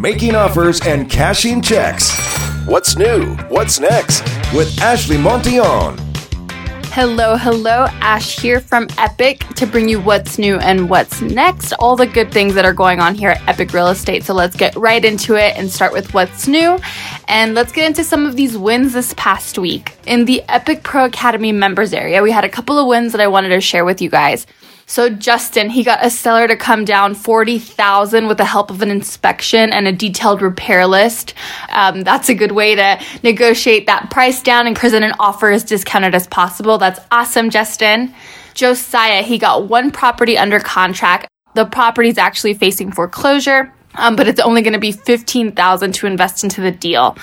Making offers and cashing checks. What's new? What's next? With Ashley Montion. Hello, hello. Ash here from Epic to bring you what's new and what's next. All the good things that are going on here at Epic Real Estate. So let's get right into it and start with what's new. And let's get into some of these wins this past week. In the Epic Pro Academy members area, we had a couple of wins that I wanted to share with you guys. So Justin, he got a seller to come down 40,000 with the help of an inspection and a detailed repair list. Um, that's a good way to negotiate that price down and present an offer as discounted as possible. That's awesome, Justin. Josiah, he got one property under contract. The property is actually facing foreclosure, um, but it's only going to be 15,000 to invest into the deal.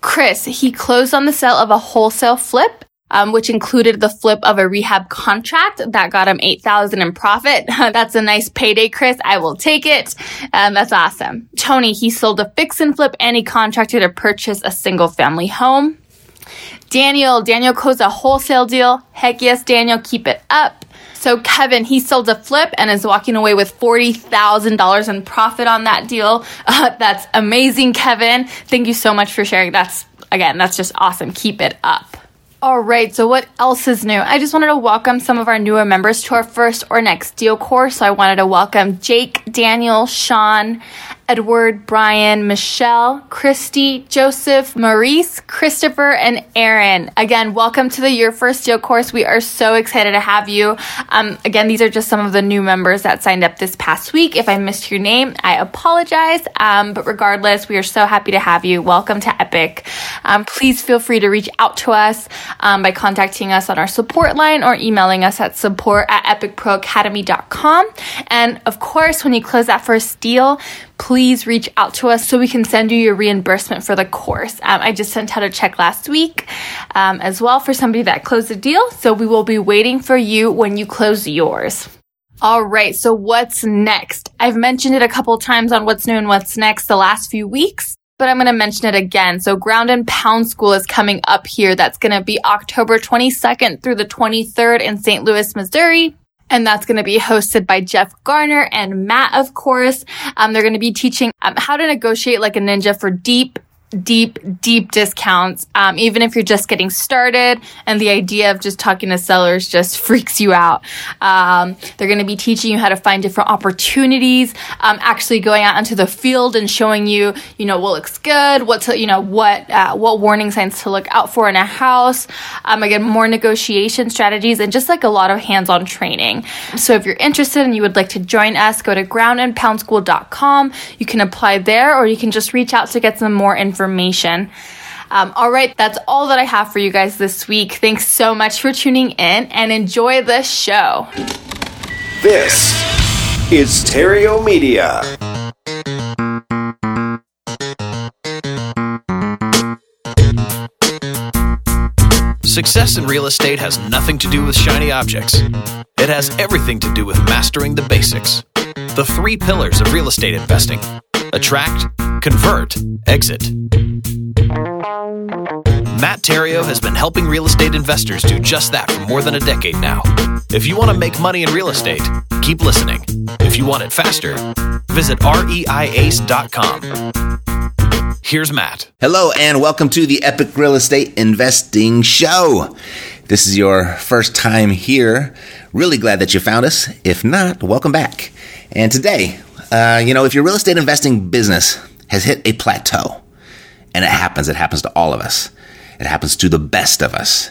Chris, he closed on the sale of a wholesale flip um, which included the flip of a rehab contract that got him 8000 in profit. that's a nice payday, Chris. I will take it. Um, that's awesome. Tony, he sold a fix and flip and he contracted to purchase a single family home. Daniel, Daniel closed a wholesale deal. Heck yes, Daniel, keep it up. So Kevin, he sold a flip and is walking away with $40,000 in profit on that deal. Uh, that's amazing, Kevin. Thank you so much for sharing. That's, again, that's just awesome. Keep it up. All right, so what else is new? I just wanted to welcome some of our newer members to our first or next deal course. So I wanted to welcome Jake, Daniel, Sean, Edward, Brian, Michelle, Christy, Joseph, Maurice, Christopher, and Aaron. Again, welcome to the Your First Deal course. We are so excited to have you. Um, again, these are just some of the new members that signed up this past week. If I missed your name, I apologize. Um, but regardless, we are so happy to have you. Welcome to Epic. Um, please feel free to reach out to us um, by contacting us on our support line or emailing us at support at epicproacademy.com. And of course, when you close that first deal, please reach out to us so we can send you your reimbursement for the course. Um, I just sent out a check last week um, as well for somebody that closed a deal. So we will be waiting for you when you close yours. All right. So what's next? I've mentioned it a couple times on what's new and what's next the last few weeks, but I'm going to mention it again. So Ground and Pound School is coming up here. That's going to be October 22nd through the 23rd in St. Louis, Missouri and that's going to be hosted by Jeff Garner and Matt, of course. Um, they're going to be teaching um, how to negotiate like a ninja for deep deep, deep discounts, um, even if you're just getting started and the idea of just talking to sellers just freaks you out. Um, they're going to be teaching you how to find different opportunities, um, actually going out into the field and showing you, you know, what looks good, what to, you know, what, uh, what warning signs to look out for in a house. Um, again, more negotiation strategies and just like a lot of hands-on training. So if you're interested and you would like to join us, go to groundandpoundschool.com. You can apply there or you can just reach out to get some more information information. Um, all right, that's all that I have for you guys this week. Thanks so much for tuning in and enjoy the show. This is Theriault Media. Success in real estate has nothing to do with shiny objects. It has everything to do with mastering the basics. The three pillars of real estate investing attract, convert, exit. Matt Theriault has been helping real estate investors do just that for more than a decade now. If you want to make money in real estate, keep listening. If you want it faster, visit reiace.com. Here's Matt. Hello, and welcome to the Epic Real Estate Investing Show. This is your first time here. Really glad that you found us. If not, welcome back. And today, uh, you know, if your real estate investing business has hit a plateau. And it happens. It happens to all of us. It happens to the best of us.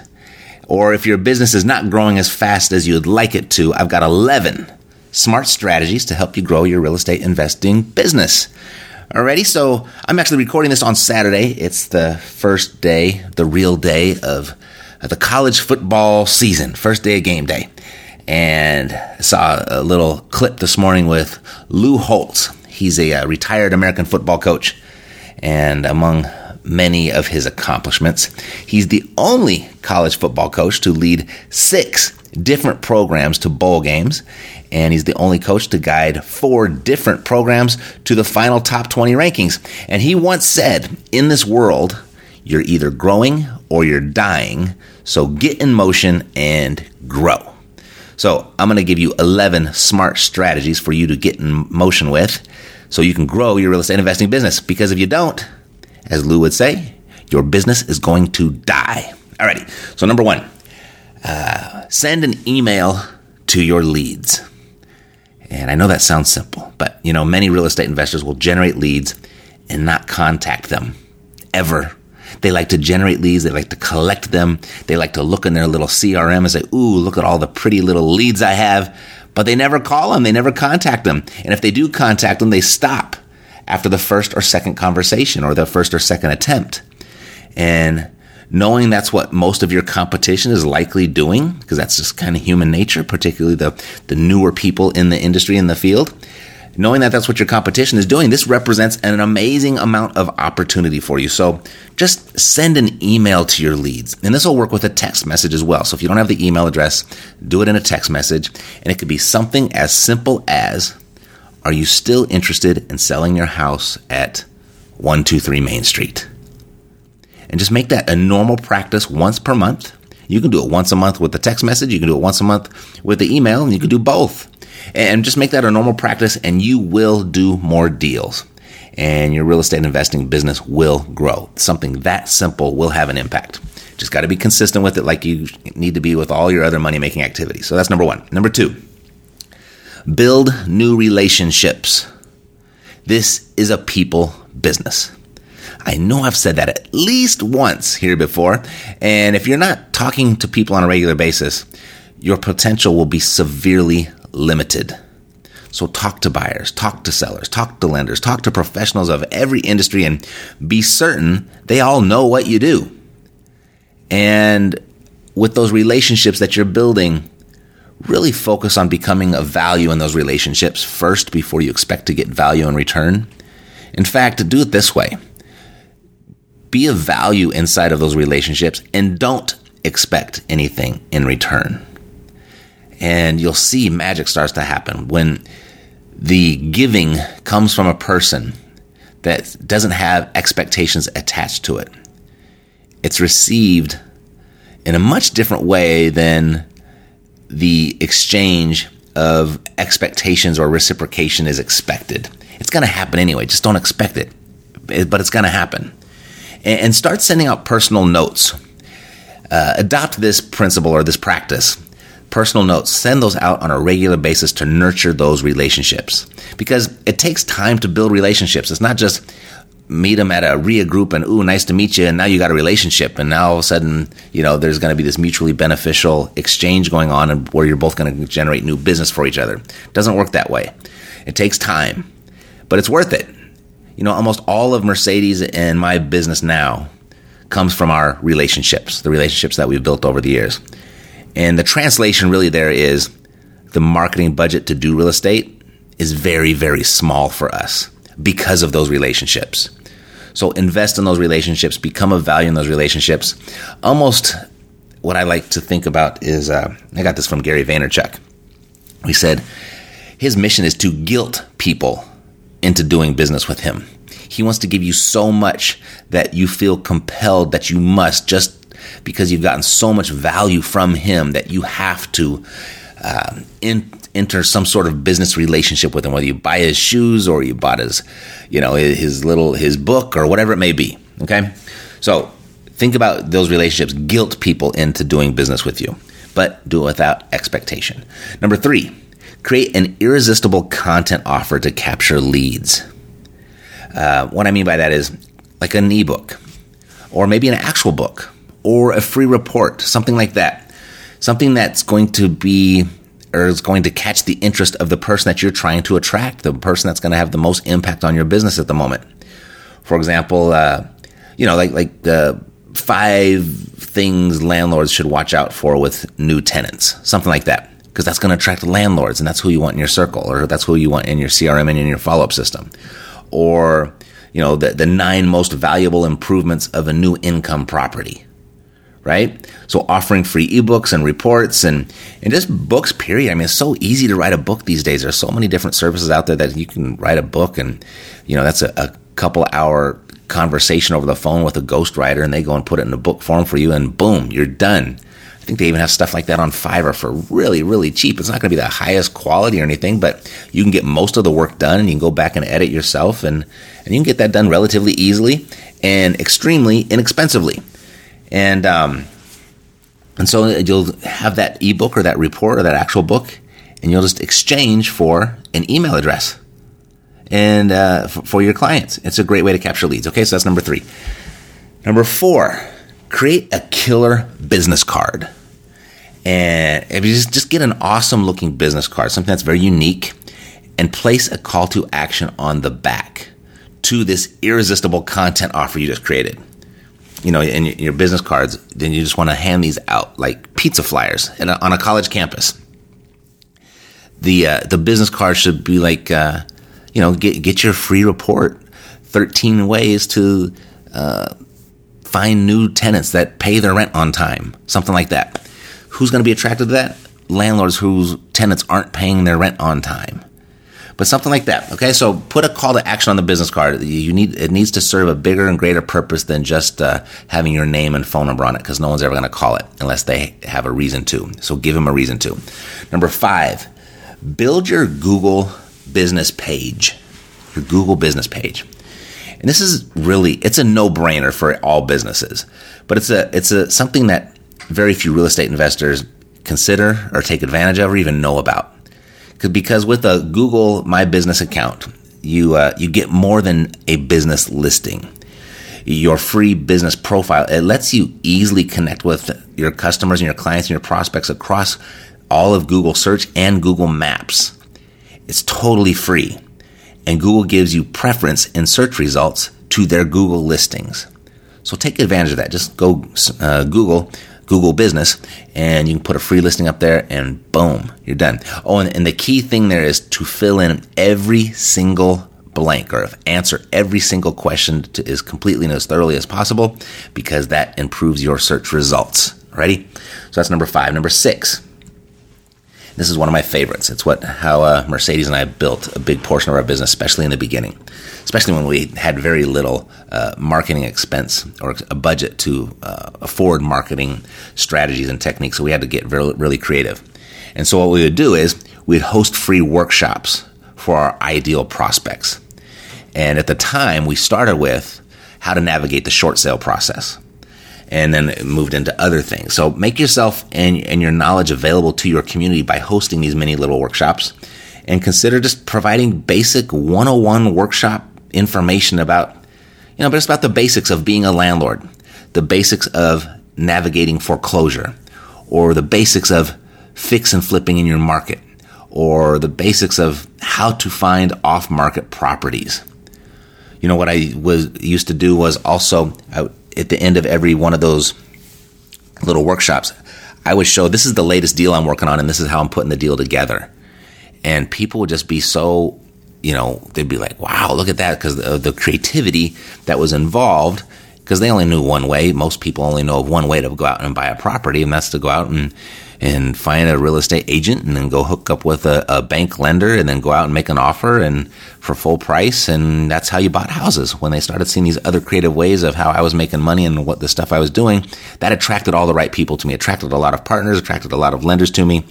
Or if your business is not growing as fast as you'd like it to, I've got 11 smart strategies to help you grow your real estate investing business. Alrighty, so I'm actually recording this on Saturday. It's the first day, the real day of the college football season, first day of game day. And I saw a little clip this morning with Lou Holtz. He's a, uh, retired American football coach. And among many of his accomplishments, he's the only college football coach to lead six different programs to bowl games. And he's the only coach to guide four different programs to the final top 20 rankings. And he once said, In this world, you're either growing or you're dying. So get in motion and grow. So I'm going to give you 11 smart strategies for you to get in motion with so you can grow your real estate investing business. Because if you don't, as Lou would say, your business is going to die. Alrighty. So number one, uh, send an email to your leads. And I know that sounds simple, but you know, many real estate investors will generate leads and not contact them ever. They like to generate leads. They like to collect them. They like to look in their little CRM and say, Ooh, look at all the pretty little leads I have. But they never call them. They never contact them. And if they do contact them, they stop after the first or second conversation or the first or second attempt. And knowing that's what most of your competition is likely doing, because that's just kind of human nature, particularly the, the newer people in the industry in the field, knowing that that's what your competition is doing, this represents an amazing amount of opportunity for you. So just send an email to your leads. And this will work with a text message as well. So if you don't have the email address, do it in a text message. And it could be something as simple as Are you still interested in selling your house at 123 Main Street? And just make that a normal practice once per month. You can do it once a month with the text message, you can do it once a month with the email, and you can do both and just make that a normal practice and you will do more deals and your real estate investing business will grow. Something that simple will have an impact. Just got to be consistent with it like you need to be with all your other money making activities. So that's number one. Number two, build new relationships. This is a people business. I know I've said that at least once here before. And if you're not talking to people on a regular basis, your potential will be severely limited. So talk to buyers, talk to sellers, talk to lenders, talk to professionals of every industry and be certain they all know what you do. And with those relationships that you're building, really focus on becoming a value in those relationships first before you expect to get value in return. In fact, do it this way. Be a value inside of those relationships and don't expect anything in return and you'll see magic starts to happen when the giving comes from a person that doesn't have expectations attached to it. It's received in a much different way than the exchange of expectations or reciprocation is expected. It's going to happen anyway, just don't expect it, but it's going to happen. And start sending out personal notes. Uh, adopt this principle or this practice personal notes, send those out on a regular basis to nurture those relationships. Because it takes time to build relationships. It's not just meet them at a REIA group and, ooh, nice to meet you, and now you got a relationship. And now all of a sudden, you know, there's going to be this mutually beneficial exchange going on and where you're both going to generate new business for each other. It doesn't work that way. It takes time, but it's worth it. You know, almost all of Mercedes and my business now comes from our relationships, the relationships that we've built over the years. And the translation really there is the marketing budget to do real estate is very, very small for us because of those relationships. So invest in those relationships, become a value in those relationships. Almost what I like to think about is uh, I got this from Gary Vaynerchuk. He said his mission is to guilt people into doing business with him. He wants to give you so much that you feel compelled that you must just because you've gotten so much value from him that you have to uh, in, enter some sort of business relationship with him, whether you buy his shoes or you bought his, you know, his little his book or whatever it may be. Okay, so think about those relationships. Guilt people into doing business with you, but do it without expectation. Number three, create an irresistible content offer to capture leads. Uh, what I mean by that is like an ebook, or maybe an actual book, or a free report, something like that. Something that's going to be or is going to catch the interest of the person that you're trying to attract, the person that's going to have the most impact on your business at the moment. For example, uh, you know, like like the five things landlords should watch out for with new tenants, something like that, because that's going to attract landlords, and that's who you want in your circle, or that's who you want in your CRM and in your follow up system, or you know, the, the nine most valuable improvements of a new income property right? So offering free ebooks and reports and, and just books, period. I mean, it's so easy to write a book these days. There's so many different services out there that you can write a book and, you know, that's a, a couple hour conversation over the phone with a ghostwriter and they go and put it in a book form for you and boom, you're done. I think they even have stuff like that on Fiverr for really, really cheap. It's not going to be the highest quality or anything, but you can get most of the work done and you can go back and edit yourself and, and you can get that done relatively easily and extremely inexpensively. And um, and so you'll have that ebook or that report or that actual book, and you'll just exchange for an email address and uh, for, for your clients. It's a great way to capture leads. Okay, so that's number three. Number four, create a killer business card. And if you just, just get an awesome looking business card, something that's very unique, and place a call to action on the back to this irresistible content offer you just created you know, in your business cards, then you just want to hand these out like pizza flyers a, on a college campus. The uh, the business card should be like, uh, you know, get get your free report, thirteen ways to uh, find new tenants that pay their rent on time, something like that. Who's going to be attracted to that? Landlords whose tenants aren't paying their rent on time but something like that. Okay, so put a call to action on the business card. You need it needs to serve a bigger and greater purpose than just uh, having your name and phone number on it, because no one's ever going to call it unless they have a reason to. So give them a reason to. Number five, build your Google business page. Your Google business page. And this is really it's a no-brainer for all businesses. But it's a it's a something that very few real estate investors consider or take advantage of or even know about because with a Google My Business account, you uh, you get more than a business listing. Your free business profile it lets you easily connect with your customers and your clients and your prospects across all of Google Search and Google Maps. It's totally free, and Google gives you preference in search results to their Google listings. So take advantage of that. Just go uh, Google Google Business, and you can put a free listing up there, and boom, you're done. Oh, and, and the key thing there is to fill in every single blank or answer every single question to, as completely and as thoroughly as possible because that improves your search results. Ready? So that's number five. Number six. This is one of my favorites. It's what how uh, Mercedes and I built a big portion of our business, especially in the beginning especially when we had very little uh, marketing expense or a budget to uh, afford marketing strategies and techniques. So we had to get very, really creative. And so what we would do is we'd host free workshops for our ideal prospects. And at the time, we started with how to navigate the short sale process and then moved into other things. So make yourself and, and your knowledge available to your community by hosting these mini little workshops and consider just providing basic 101 workshop information about, you know, but it's about the basics of being a landlord, the basics of navigating foreclosure, or the basics of fix and flipping in your market, or the basics of how to find off market properties. You know, what I was used to do was also I, at the end of every one of those little workshops, I would show this is the latest deal I'm working on and this is how I'm putting the deal together. And people would just be so you know, they'd be like, wow, look at that because the, the creativity that was involved because they only knew one way. Most people only know of one way to go out and buy a property, and that's to go out and and find a real estate agent and then go hook up with a, a, bank lender and then go out and make an offer and for full price. And that's how you bought houses. When they started seeing these other creative ways of how i was making money and what the stuff i was doing that attracted all the right people to me. Attracted a lot of partners attracted a lot of lenders to me.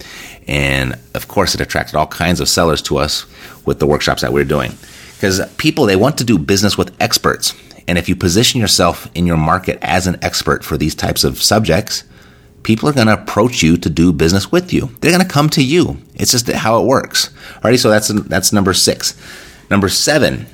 And of course it attracted all kinds of sellers to us with the workshops that we we're doing. Because people they want to do business with experts. And if you position yourself in your market as an expert for these types of subjects people are going to approach you to do business with you. They're going to come to you. It's just how it works. Alrighty, so that's that's number six. Number seven,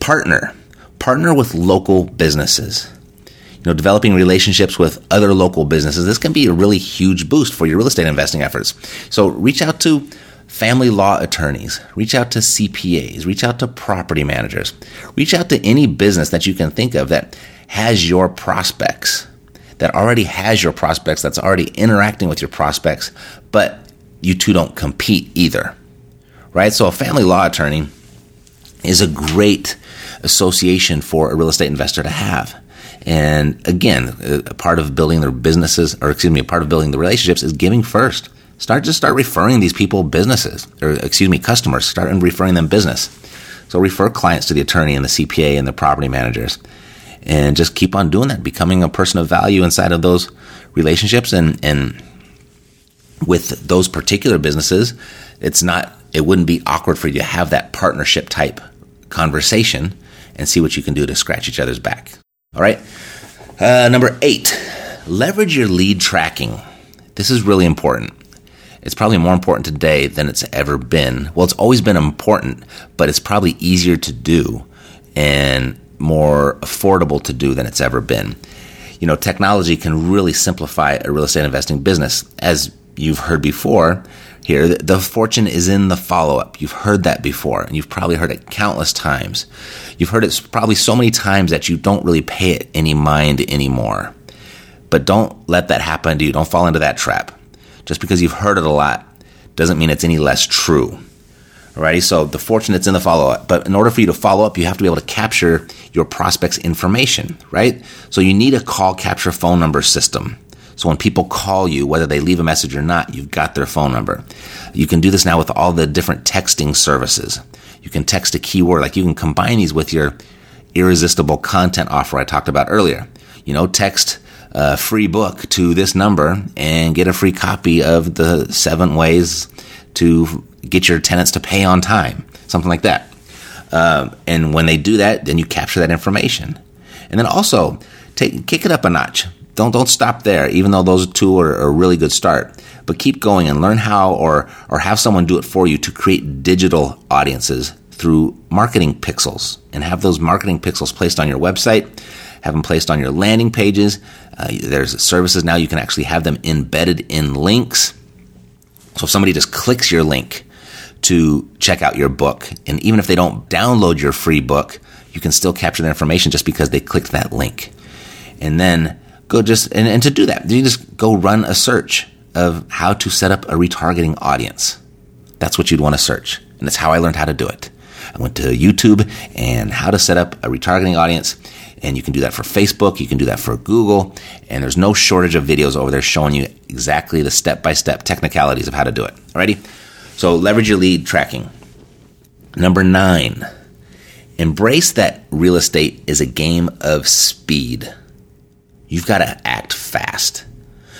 partner. partner with local businesses. You know, developing relationships with other local businesses. This can be a really huge boost for your real estate investing efforts. So reach out to family law attorneys, reach out to CPAs, reach out to property managers, reach out to any business that you can think of that has your prospects, that already has your prospects, that's already interacting with your prospects, but you two don't compete either. Right? So a family law attorney is a great association for a real estate investor to have. And again, a part of building their businesses, or excuse me, a part of building the relationships is giving first. Start just start referring these people businesses, or excuse me, customers. Start and referring them business. So refer clients to the attorney and the CPA and the property managers, and just keep on doing that, becoming a person of value inside of those relationships. And and with those particular businesses, it's not. It wouldn't be awkward for you to have that partnership type conversation and see what you can do to scratch each other's back. All right. Uh, number eight, leverage your lead tracking. This is really important. It's probably more important today than it's ever been. Well, it's always been important, but it's probably easier to do and more affordable to do than it's ever been. You know, technology can really simplify a real estate investing business. As you've heard before here, the fortune is in the follow up. You've heard that before, and you've probably heard it countless times. You've heard it probably so many times that you don't really pay it any mind anymore. But don't let that happen to you. Don't fall into that trap. Just because you've heard it a lot doesn't mean it's any less true. Alrighty, so the fortune that's in the follow up. But in order for you to follow up, you have to be able to capture your prospect's information, right? So you need a call capture phone number system. So when people call you, whether they leave a message or not, you've got their phone number. You can do this now with all the different texting services. You can text a keyword, like you can combine these with your irresistible content offer I talked about earlier. You know, text a free book to this number and get a free copy of the seven ways to get your tenants to pay on time, something like that. Um, and when they do that, then you capture that information. And then also take kick it up a notch. Don't don't stop there, even though those two are, a really good start. But keep going and learn how or or have someone do it for you to create digital audiences through marketing pixels and have those marketing pixels placed on your website have them placed on your landing pages. Uh, there's services now you can actually have them embedded in links. So if somebody just clicks your link to check out your book, and even if they don't download your free book, you can still capture their information just because they clicked that link. And then go just, and, and to do that, you just go run a search of how to set up a retargeting audience. That's what you'd want to search. And that's how I learned how to do it. I went to YouTube and how to set up a retargeting audience. And you can do that for Facebook, you can do that for Google, and there's no shortage of videos over there showing you exactly the step by step technicalities of how to do it. Alrighty? So leverage your lead tracking. Number nine, embrace that real estate is a game of speed. You've got to act fast.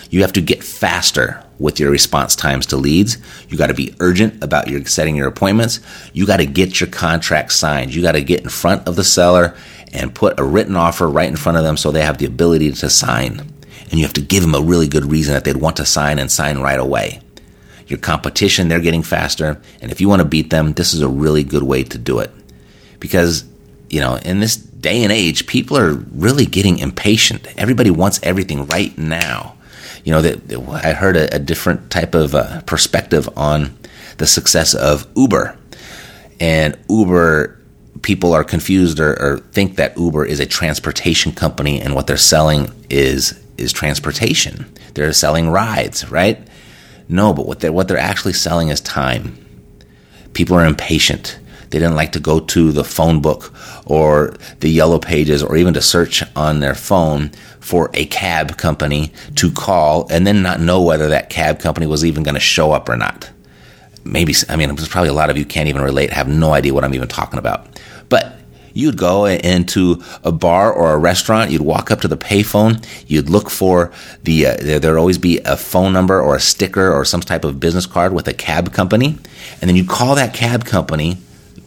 You have to get faster with your response times to leads. You got to be urgent about your setting your appointments. You got to get your contract signed. You got to get in front of the seller and put a written offer right in front of them so they have the ability to sign. And you have to give them a really good reason that they'd want to sign and sign right away. Your competition, they're getting faster. And if you want to beat them, this is a really good way to do it. Because, you know, in this day and age, people are really getting impatient. Everybody wants everything right now. You know, that I heard a, a different type of uh, perspective on the success of Uber. And Uber people are confused or, or, think that Uber is a transportation company and what they're selling is is transportation. They're selling rides, right? No, but what they're what they're actually selling is time. People are impatient. They didn't like to go to the phone book or the yellow pages or even to search on their phone for a cab company to call and then not know whether that cab company was even going to show up or not maybe I mean there's probably a lot of you can't even relate, have no idea what I'm even talking about. But you'd go into a bar or a restaurant, you'd walk up to the payphone, you'd look for the uh, there, there'd always be a phone number or a sticker or some type of business card with a cab company, and then you'd call that cab company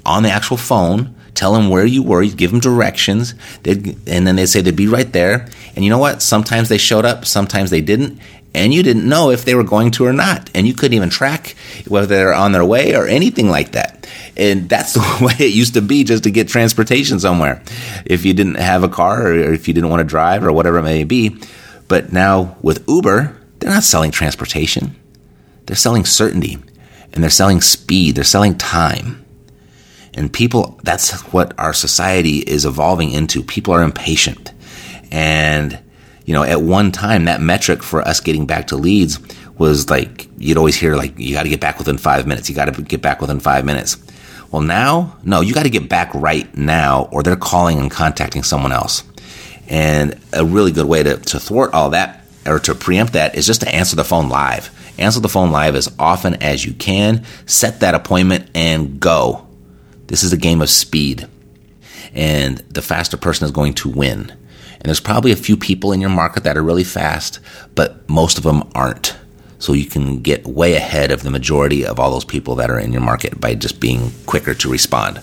on the actual phone. Tell them where you were. You give them directions, and then they'd say they'd be right there. And you know what? Sometimes they showed up, sometimes they didn't, and you didn't know if they were going to or not. And you couldn't even track whether they're on their way or anything like that. And that's the way it used to be just to get transportation somewhere. If you didn't have a car or if you didn't want to drive or whatever it may be. But now with Uber, they're not selling transportation. They're selling certainty and they're selling speed. They're selling time. And people, that's what our society is evolving into. People are impatient. And you know, at one time, that metric for us getting back to leads was like, you'd always hear, like, you got to get back within five minutes. You got to get back within five minutes. Well, now, no, you got to get back right now, or they're calling and contacting someone else. And a really good way to, to thwart all that or to preempt that is just to answer the phone live. Answer the phone live as often as you can. Set that appointment and go. This is a game of speed. And the faster person is going to win. And there's probably a few people in your market that are really fast, but most of them aren't. So you can get way ahead of the majority of all those people that are in your market by just being quicker to respond,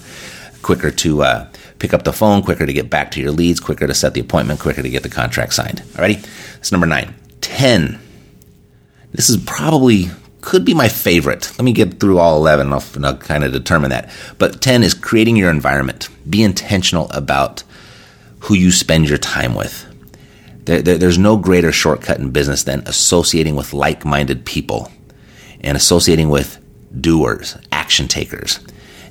quicker to uh, pick up the phone, quicker to get back to your leads, quicker to set the appointment, quicker to get the contract signed. Alrighty? That's number nine. 10. This is probably could be my favorite. Let me get through all 11 and I'll, and I'll kind of determine that. But 10 is creating your environment. Be intentional about who you spend your time with. There, there, there's no greater shortcut in business than associating with like minded people and associating with doers, action takers,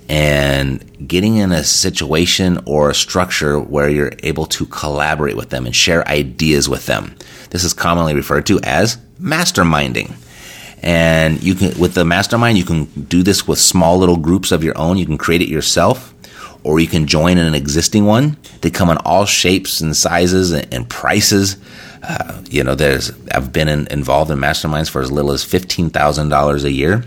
and getting in a situation or a structure where you're able to collaborate with them and share ideas with them. This is commonly referred to as masterminding. And you can, with the mastermind, you can do this with small little groups of your own. You can create it yourself or you can join in an existing one. They come in all shapes and sizes and, and prices. Uh, you know, there's I've been in, involved in masterminds for as little as fifteen thousand dollars a year,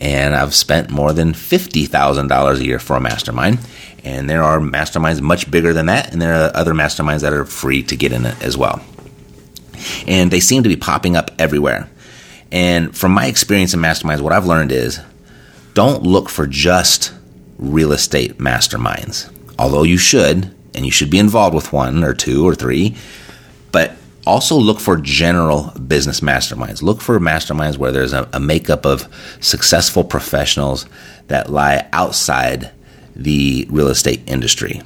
and I've spent more than fifty thousand dollars a year for a mastermind. And there are masterminds much bigger than that, and there are other masterminds that are free to get in it as well. And they seem to be popping up everywhere. And from my experience in masterminds, what I've learned is don't look for just real estate masterminds. Although you should, and you should be involved with one or two or three, but also look for general business masterminds. Look for masterminds where there's a, a makeup of successful professionals that lie outside the real estate industry.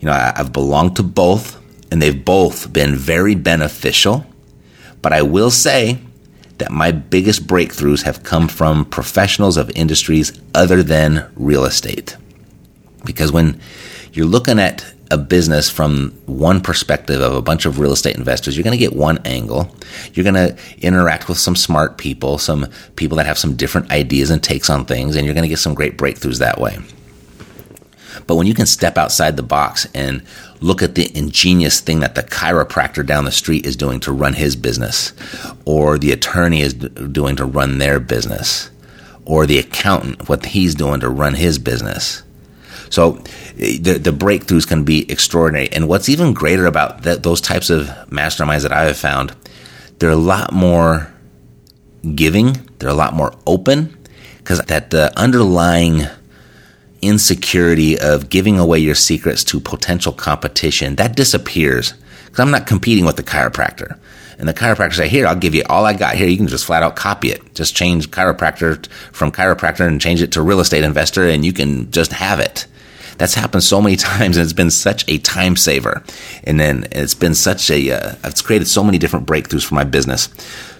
You know, I, I've belonged to both, and they've both been very beneficial. But I will say that my biggest breakthroughs have come from professionals of industries other than real estate. Because when you're looking at a business from one perspective of a bunch of real estate investors, you're going to get one angle. You're going to interact with some smart people, some people that have some different ideas and takes on things, and you're going to get some great breakthroughs that way. But when you can step outside the box and look at the ingenious thing that the chiropractor down the street is doing to run his business, or the attorney is doing to run their business, or the accountant, what he's doing to run his business. So eh, the, the breakthroughs can be extraordinary. And what's even greater about those types of masterminds that I have found, they're a lot more giving, they're a lot more open, because that the underlying insecurity of giving away your secrets to potential competition, that disappears. Because I'm not competing with the chiropractor. And the chiropractor say, here, I'll give you all I got here. You can just flat out copy it. Just change chiropractor from chiropractor and change it to real estate investor and you can just have it. That's happened so many times and it's been such a time saver. And then it's been such a, uh, it's created so many different breakthroughs for my business.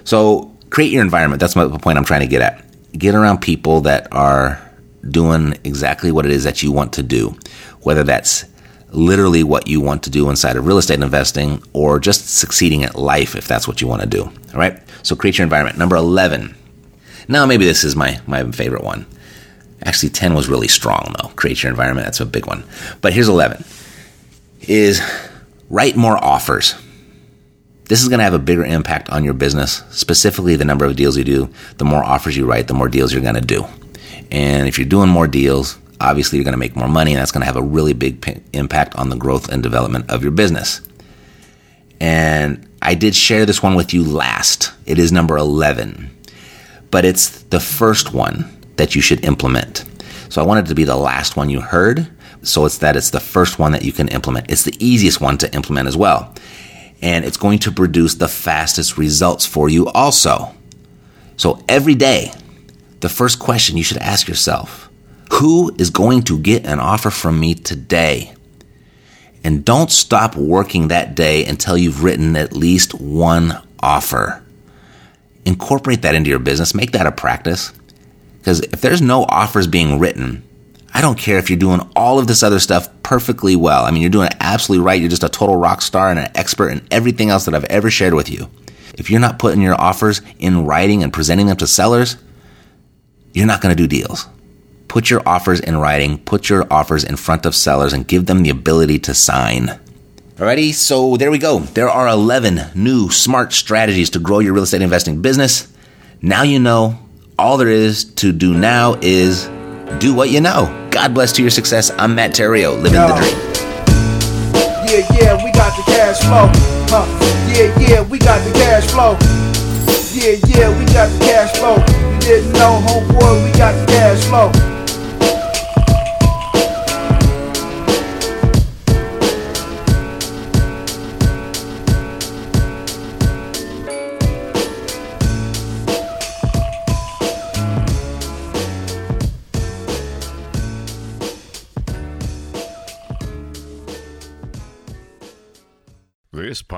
So create your environment. That's the point I'm trying to get at. Get around people that are doing exactly what it is that you want to do, whether that's literally what you want to do inside of real estate investing or just succeeding at life if that's what you want to do. All right. So create your environment. Number 11. Now, maybe this is my, my favorite one. Actually, 10 was really strong though. Create your environment. That's a big one. But here's 11 is write more offers. This is going to have a bigger impact on your business, specifically the number of deals you do. The more offers you write, the more deals you're going to do. And if you're doing more deals, obviously you're going to make more money, and that's going to have a really big p- impact on the growth and development of your business. And I did share this one with you last. It is number 11, but it's the first one that you should implement. So I wanted to be the last one you heard. So it's that it's the first one that you can implement. It's the easiest one to implement as well. and it's going to produce the fastest results for you also. So every day, the first question you should ask yourself who is going to get an offer from me today? And don't stop working that day until you've written at least one offer. Incorporate that into your business, make that a practice. Because if there's no offers being written, I don't care if you're doing all of this other stuff perfectly well. I mean, you're doing it absolutely right. You're just a total rock star and an expert in everything else that I've ever shared with you. If you're not putting your offers in writing and presenting them to sellers, you're not going to do deals. Put your offers in writing, put your offers in front of sellers, and give them the ability to sign. Alrighty, so there we go. There are 11 new smart strategies to grow your real estate investing business. Now you know. All there is to do now is do what you know. God bless to your success. I'm Matt Theriault, living Yo. the dream. Yeah, yeah, we got the cash flow. Huh. Yeah, yeah, we got the cash flow. Yeah, yeah, we got the cash flow. Didn't know, homeboy, we got cash flow.